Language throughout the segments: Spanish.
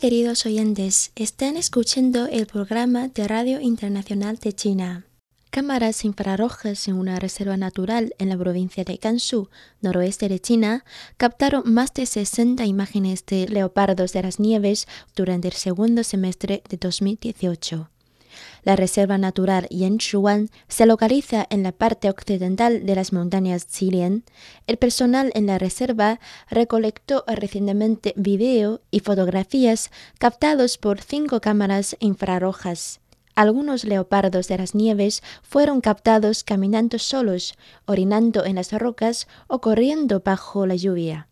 Queridos oyentes, están escuchando el programa de Radio Internacional de China. Cámaras infrarrojas en una reserva natural en la provincia de Gansu, noroeste de China, captaron más de 60 imágenes de leopardos de las nieves durante el segundo semestre de 2018. La Reserva Natural Yanshuan se localiza en la parte occidental de las montañas Zilien. El personal en la reserva recolectó recientemente video y fotografías captados por cinco cámaras infrarrojas. Algunos leopardos de las nieves fueron captados caminando solos, orinando en las rocas o corriendo bajo la lluvia.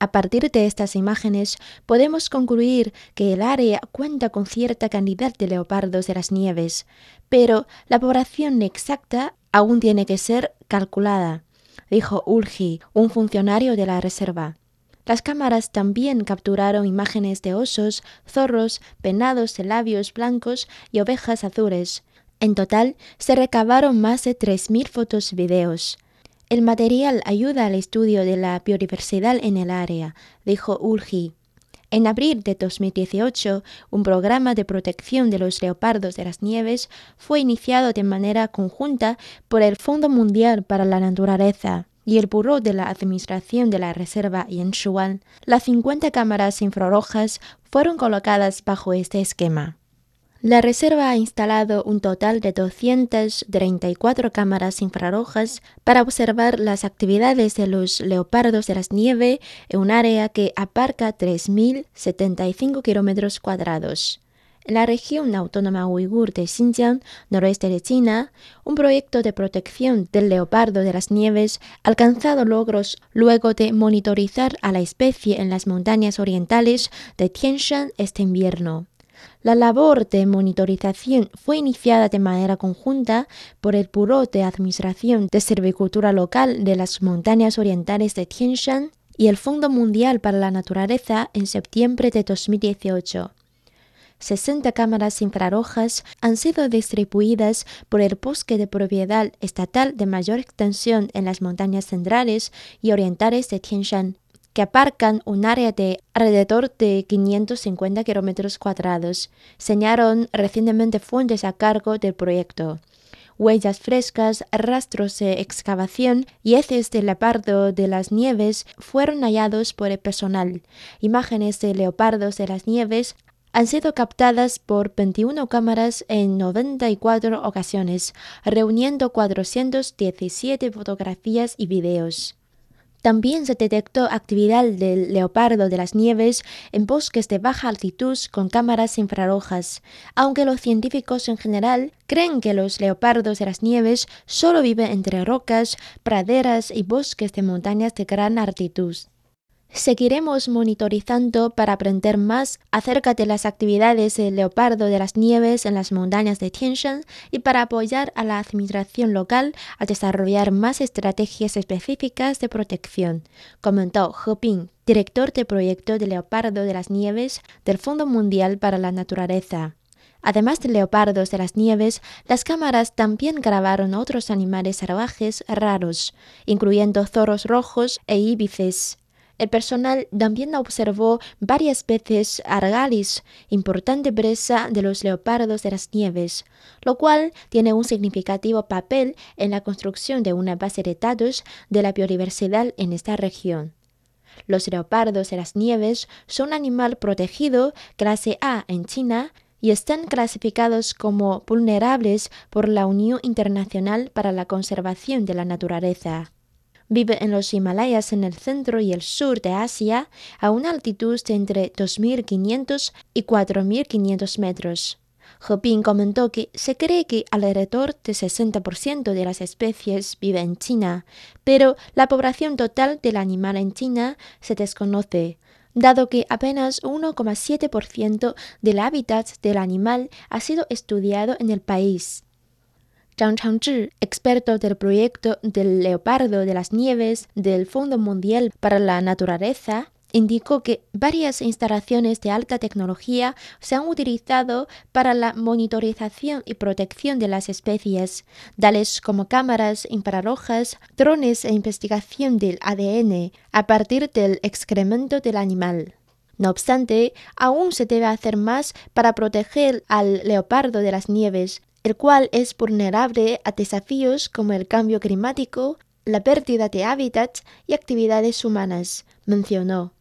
A partir de estas imágenes podemos concluir que el área cuenta con cierta cantidad de leopardos de las nieves, pero la población exacta aún tiene que ser calculada, dijo Ulgi, un funcionario de la reserva. Las cámaras también capturaron imágenes de osos, zorros, venados de labios blancos y ovejas azules. En total se recabaron más de 3.000 fotos y videos. El material ayuda al estudio de la biodiversidad en el área, dijo Ulgi. En abril de 2018, un programa de protección de los leopardos de las nieves fue iniciado de manera conjunta por el Fondo Mundial para la Naturaleza y el Buró de la Administración de la Reserva Yanshuan. Las 50 cámaras infrarrojas fueron colocadas bajo este esquema. La reserva ha instalado un total de 234 cámaras infrarrojas para observar las actividades de los leopardos de las nieves en un área que abarca 3.075 kilómetros cuadrados. En la región autónoma uigur de Xinjiang, noroeste de China, un proyecto de protección del leopardo de las nieves ha alcanzado logros luego de monitorizar a la especie en las montañas orientales de Tian Shan este invierno. La labor de monitorización fue iniciada de manera conjunta por el Buró de Administración de Servicultura Local de las Montañas Orientales de Tian Shan y el Fondo Mundial para la Naturaleza en septiembre de 2018. 60 cámaras infrarrojas han sido distribuidas por el bosque de propiedad estatal de mayor extensión en las montañas centrales y orientales de Tian Shan que aparcan un área de alrededor de 550 kilómetros cuadrados, señalaron recientemente fuentes a cargo del proyecto. Huellas frescas, rastros de excavación y heces de leopardo de las nieves fueron hallados por el personal. Imágenes de leopardos de las nieves han sido captadas por 21 cámaras en 94 ocasiones, reuniendo 417 fotografías y videos. También se detectó actividad del leopardo de las nieves en bosques de baja altitud con cámaras infrarrojas, aunque los científicos en general creen que los leopardos de las nieves solo viven entre rocas, praderas y bosques de montañas de gran altitud. Seguiremos monitorizando para aprender más acerca de las actividades del leopardo de las nieves en las montañas de Tianshan y para apoyar a la administración local a desarrollar más estrategias específicas de protección, comentó He director de proyecto de leopardo de las nieves del Fondo Mundial para la Naturaleza. Además de leopardos de las nieves, las cámaras también grabaron otros animales salvajes raros, incluyendo zorros rojos e íbices. El personal también observó varias veces argalis, importante presa de los leopardos de las nieves, lo cual tiene un significativo papel en la construcción de una base de datos de la biodiversidad en esta región. Los leopardos de las nieves son un animal protegido clase A en China y están clasificados como vulnerables por la Unión Internacional para la Conservación de la Naturaleza. Vive en los Himalayas en el centro y el sur de Asia a una altitud de entre 2.500 y 4.500 metros. He comentó que se cree que alrededor del 60% de las especies vive en China, pero la población total del animal en China se desconoce, dado que apenas 1,7% del hábitat del animal ha sido estudiado en el país. Zhang Changzhi, experto del proyecto del leopardo de las nieves del Fondo Mundial para la Naturaleza, indicó que varias instalaciones de alta tecnología se han utilizado para la monitorización y protección de las especies, tales como cámaras infrarrojas, drones e investigación del ADN a partir del excremento del animal. No obstante, aún se debe hacer más para proteger al leopardo de las nieves, el cual es vulnerable a desafíos como el cambio climático, la pérdida de hábitats y actividades humanas, mencionó.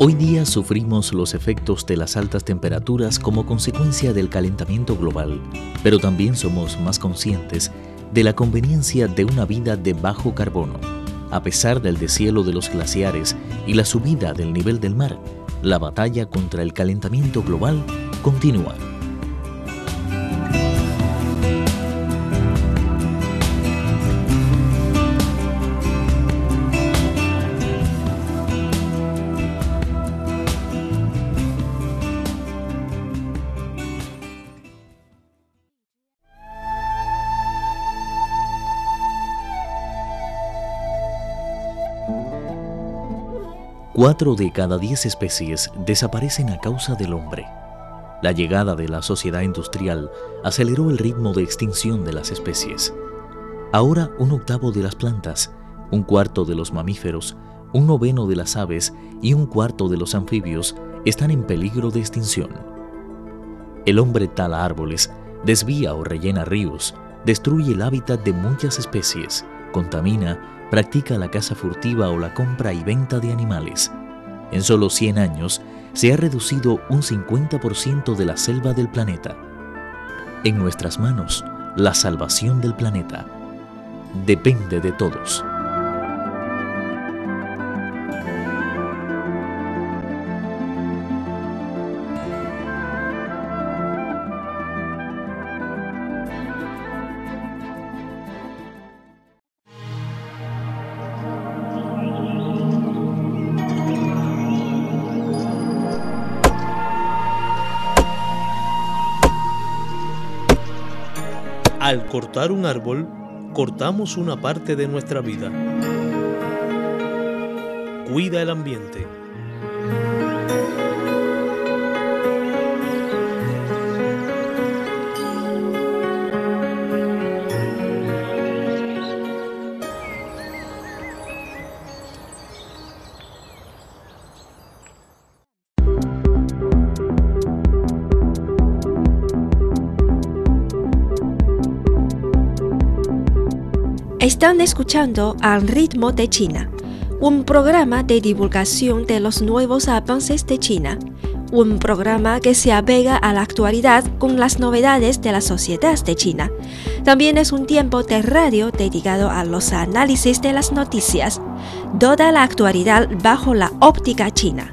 Hoy día sufrimos los efectos de las altas temperaturas como consecuencia del calentamiento global, pero también somos más conscientes de la conveniencia de una vida de bajo carbono. A pesar del deshielo de los glaciares y la subida del nivel del mar, la batalla contra el calentamiento global continúa. Cuatro de cada diez especies desaparecen a causa del hombre. La llegada de la sociedad industrial aceleró el ritmo de extinción de las especies. Ahora un octavo de las plantas, un cuarto de los mamíferos, un noveno de las aves y un cuarto de los anfibios están en peligro de extinción. El hombre tala árboles, desvía o rellena ríos, destruye el hábitat de muchas especies, contamina, practica la caza furtiva o la compra y venta de animales. En solo 100 años se ha reducido un 50% de la selva del planeta. En nuestras manos, la salvación del planeta depende de todos. Al cortar un árbol, cortamos una parte de nuestra vida. Cuida el ambiente. Están escuchando Al ritmo de China, un programa de divulgación de los nuevos avances de China, un programa que se apega a la actualidad con las novedades de la sociedad de China. También es un tiempo de radio dedicado a los análisis de las noticias, toda la actualidad bajo la óptica china.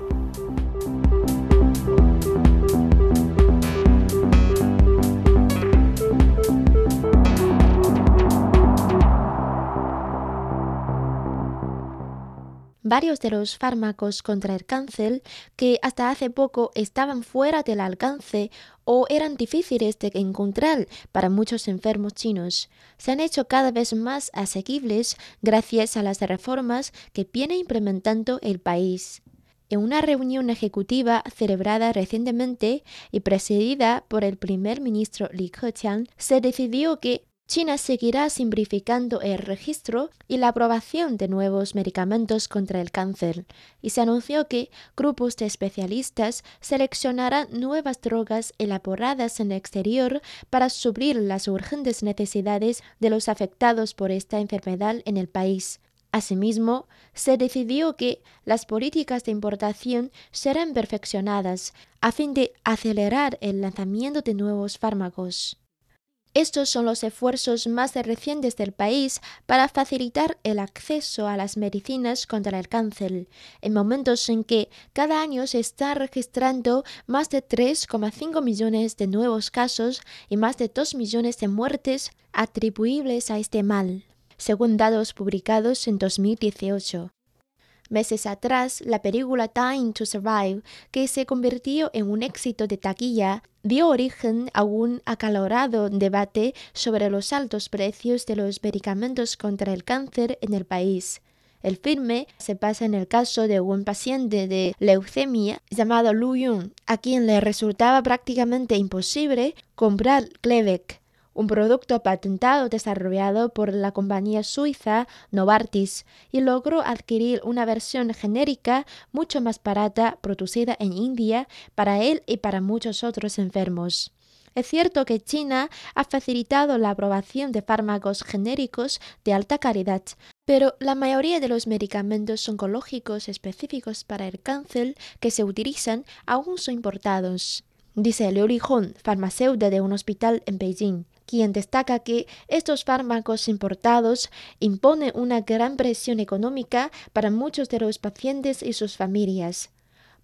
Varios de los fármacos contra el cáncer que hasta hace poco estaban fuera del alcance o eran difíciles de encontrar para muchos enfermos chinos, se han hecho cada vez más asequibles gracias a las reformas que viene implementando el país. En una reunión ejecutiva celebrada recientemente y presidida por el primer ministro Li Keqiang, se decidió que China seguirá simplificando el registro y la aprobación de nuevos medicamentos contra el cáncer, y se anunció que grupos de especialistas seleccionarán nuevas drogas elaboradas en el exterior para suplir las urgentes necesidades de los afectados por esta enfermedad en el país. Asimismo, se decidió que las políticas de importación serán perfeccionadas a fin de acelerar el lanzamiento de nuevos fármacos. Estos son los esfuerzos más recientes del país para facilitar el acceso a las medicinas contra el cáncer, en momentos en que cada año se está registrando más de 3,5 millones de nuevos casos y más de 2 millones de muertes atribuibles a este mal, según datos publicados en 2018. Meses atrás, la película Time to Survive, que se convirtió en un éxito de taquilla, dio origen a un acalorado debate sobre los altos precios de los medicamentos contra el cáncer en el país. El filme se basa en el caso de un paciente de leucemia llamado Lu Yun, a quien le resultaba prácticamente imposible comprar Gleevec un producto patentado desarrollado por la compañía suiza Novartis y logró adquirir una versión genérica mucho más barata producida en India para él y para muchos otros enfermos. Es cierto que China ha facilitado la aprobación de fármacos genéricos de alta calidad, pero la mayoría de los medicamentos oncológicos específicos para el cáncer que se utilizan aún son importados. Dice Liu Lihong, farmacéutico de un hospital en Beijing quien destaca que estos fármacos importados imponen una gran presión económica para muchos de los pacientes y sus familias.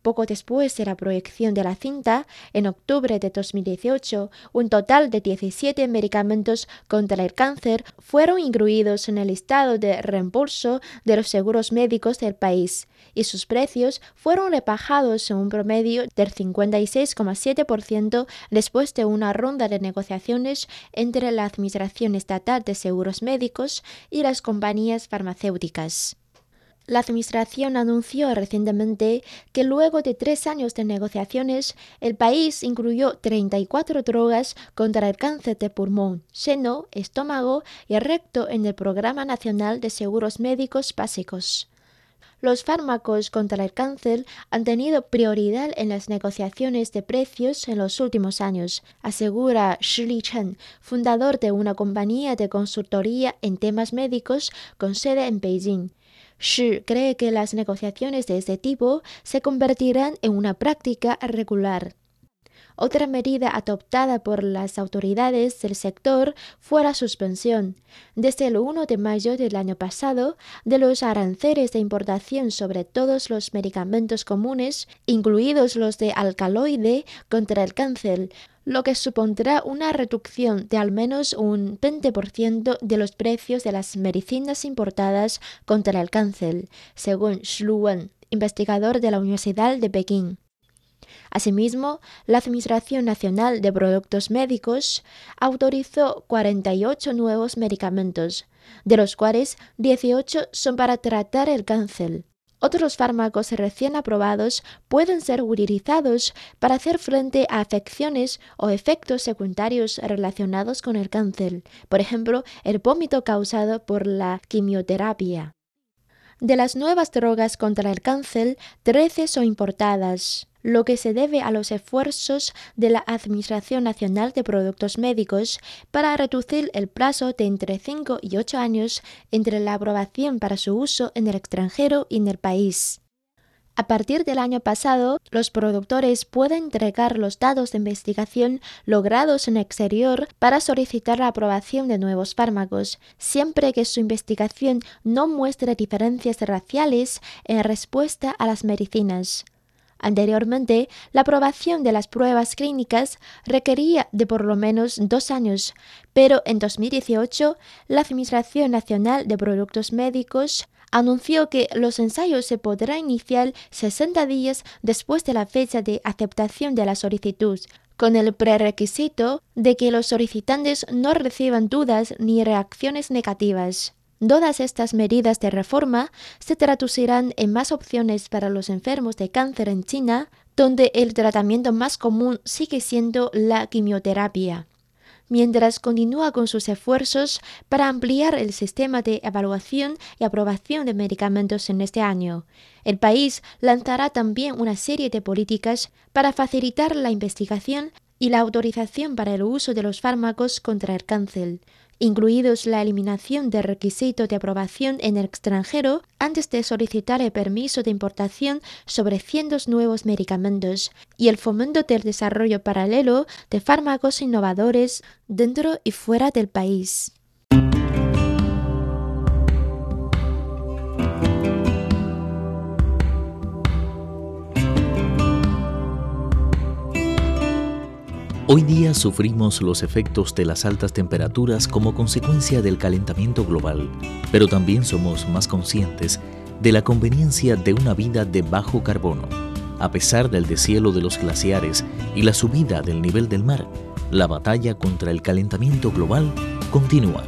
Poco después de la proyección de la cinta, en octubre de 2018, un total de 17 medicamentos contra el cáncer fueron incluidos en el listado de reembolso de los seguros médicos del país, y sus precios fueron rebajados en un promedio del 56,7% después de una ronda de negociaciones entre la Administración Estatal de Seguros Médicos y las compañías farmacéuticas. La Administración anunció recientemente que luego de tres años de negociaciones, el país incluyó 34 drogas contra el cáncer de pulmón, seno, estómago y recto en el Programa Nacional de Seguros Médicos Básicos. Los fármacos contra el cáncer han tenido prioridad en las negociaciones de precios en los últimos años, asegura Shi Chen, fundador de una compañía de consultoría en temas médicos con sede en Beijing. Shi cree que las negociaciones de este tipo se convertirán en una práctica regular. Otra medida adoptada por las autoridades del sector fue la suspensión, desde el 1 de mayo del año pasado, de los aranceles de importación sobre todos los medicamentos comunes, incluidos los de alcaloide contra el cáncer, lo que supondrá una reducción de al menos un 20% de los precios de las medicinas importadas contra el cáncer, según Xu Wen, investigador de la Universidad de Pekín. Asimismo, la Administración Nacional de Productos Médicos autorizó 48 nuevos medicamentos, de los cuales 18 son para tratar el cáncer. Otros fármacos recién aprobados pueden ser utilizados para hacer frente a afecciones o efectos secundarios relacionados con el cáncer, por ejemplo, el vómito causado por la quimioterapia. De las nuevas drogas contra el cáncer, 13 son importadas lo que se debe a los esfuerzos de la Administración Nacional de Productos Médicos para reducir el plazo de entre 5 y 8 años entre la aprobación para su uso en el extranjero y en el país. A partir del año pasado, los productores pueden entregar los datos de investigación logrados en el exterior para solicitar la aprobación de nuevos fármacos, siempre que su investigación no muestre diferencias raciales en respuesta a las medicinas. Anteriormente, la aprobación de las pruebas clínicas requería de por lo menos dos años, pero en 2018 la Administración Nacional de Productos Médicos anunció que los ensayos se podrán iniciar 60 días después de la fecha de aceptación de la solicitud, con el prerequisito de que los solicitantes no reciban dudas ni reacciones negativas. Todas estas medidas de reforma se traducirán en más opciones para los enfermos de cáncer en China, donde el tratamiento más común sigue siendo la quimioterapia. Mientras continúa con sus esfuerzos para ampliar el sistema de evaluación y aprobación de medicamentos en este año, el país lanzará también una serie de políticas para facilitar la investigación y la autorización para el uso de los fármacos contra el cáncer, incluidos la eliminación del requisito de aprobación en el extranjero antes de solicitar el permiso de importación sobre cientos nuevos medicamentos y el fomento del desarrollo paralelo de fármacos innovadores dentro y fuera del país. Hoy día sufrimos los efectos de las altas temperaturas como consecuencia del calentamiento global, pero también somos más conscientes de la conveniencia de una vida de bajo carbono. A pesar del deshielo de los glaciares y la subida del nivel del mar, la batalla contra el calentamiento global continúa.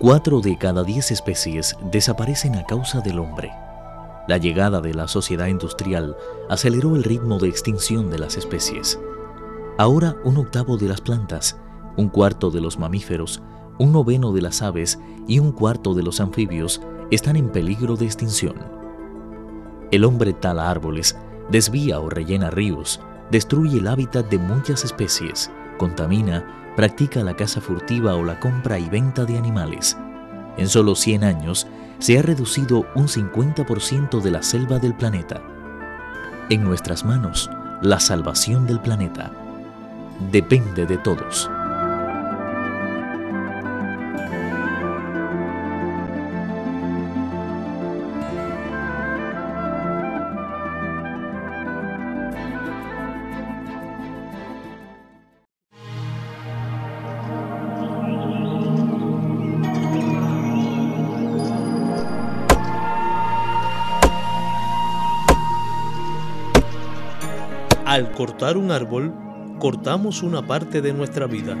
Cuatro de cada diez especies desaparecen a causa del hombre. La llegada de la sociedad industrial aceleró el ritmo de extinción de las especies. Ahora un octavo de las plantas, un cuarto de los mamíferos, un noveno de las aves y un cuarto de los anfibios están en peligro de extinción. El hombre tala árboles, desvía o rellena ríos, destruye el hábitat de muchas especies, contamina, practica la caza furtiva o la compra y venta de animales. En solo 100 años se ha reducido un 50% de la selva del planeta. En nuestras manos, la salvación del planeta depende de todos. Cortar un árbol, cortamos una parte de nuestra vida.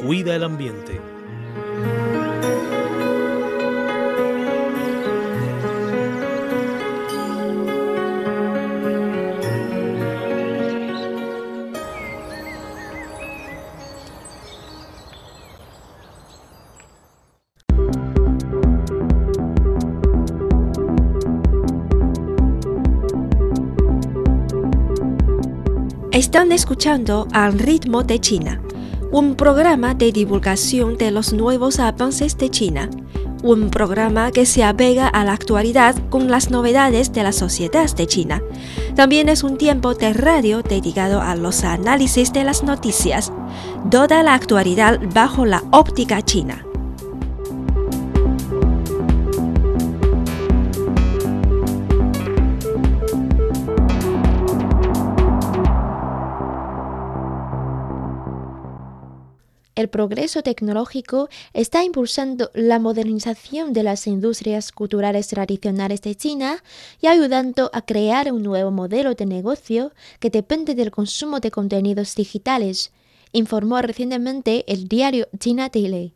Cuida el ambiente. Están escuchando Al ritmo de China, un programa de divulgación de los nuevos avances de China, un programa que se apega a la actualidad con las novedades de la sociedad de China. También es un tiempo de radio dedicado a los análisis de las noticias, toda la actualidad bajo la óptica china. El progreso tecnológico está impulsando la modernización de las industrias culturales tradicionales de China y ayudando a crear un nuevo modelo de negocio que depende del consumo de contenidos digitales, informó recientemente el diario China Daily.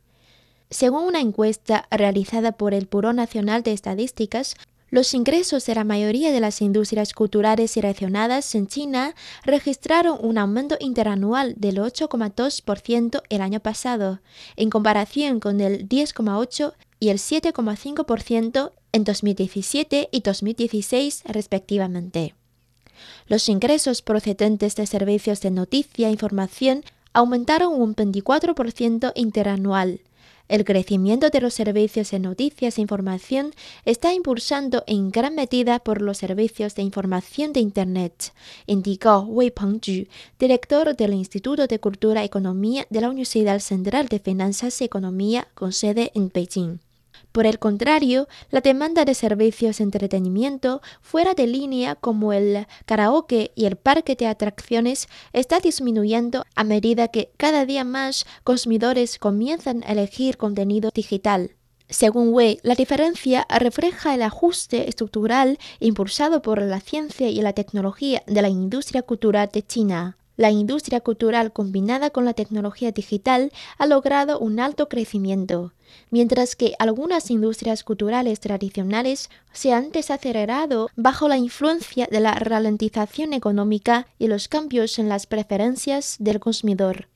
Según una encuesta realizada por el Buró Nacional de Estadísticas, los ingresos de la mayoría de las industrias culturales y relacionadas en China registraron un aumento interanual del 8,2% el año pasado, en comparación con el 10,8% y el 7,5% en 2017 y 2016 respectivamente. Los ingresos procedentes de servicios de noticia e información aumentaron un 24% interanual, el crecimiento de los servicios de noticias e información está impulsado en gran medida por los servicios de información de Internet, indicó Wei Pengju, director del Instituto de Cultura y Economía de la Universidad Central de Finanzas y Economía con sede en Beijing. Por el contrario, la demanda de servicios de entretenimiento fuera de línea como el karaoke y el parque de atracciones está disminuyendo a medida que cada día más consumidores comienzan a elegir contenido digital. Según Wei, la diferencia refleja el ajuste estructural impulsado por la ciencia y la tecnología de la industria cultural de China. La industria cultural combinada con la tecnología digital ha logrado un alto crecimiento, mientras que algunas industrias culturales tradicionales se han desacelerado bajo la influencia de la ralentización económica y los cambios en las preferencias del consumidor.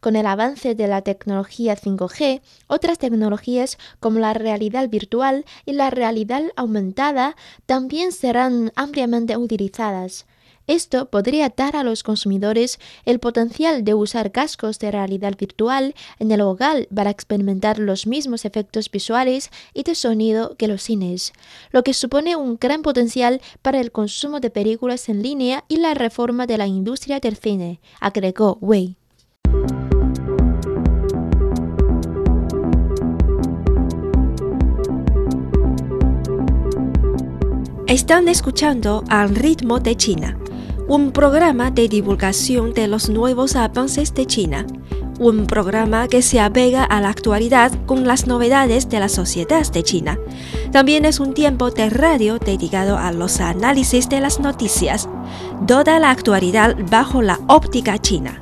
Con el avance de la tecnología 5G, otras tecnologías como la realidad virtual y la realidad aumentada también serán ampliamente utilizadas. Esto podría dar a los consumidores el potencial de usar cascos de realidad virtual en el hogar para experimentar los mismos efectos visuales y de sonido que los cines, lo que supone un gran potencial para el consumo de películas en línea y la reforma de la industria del cine, agregó Wei. Están escuchando Al ritmo de China, un programa de divulgación de los nuevos avances de China, un programa que se apega a la actualidad con las novedades de la sociedad de China. También es un tiempo de radio dedicado a los análisis de las noticias, toda la actualidad bajo la óptica china.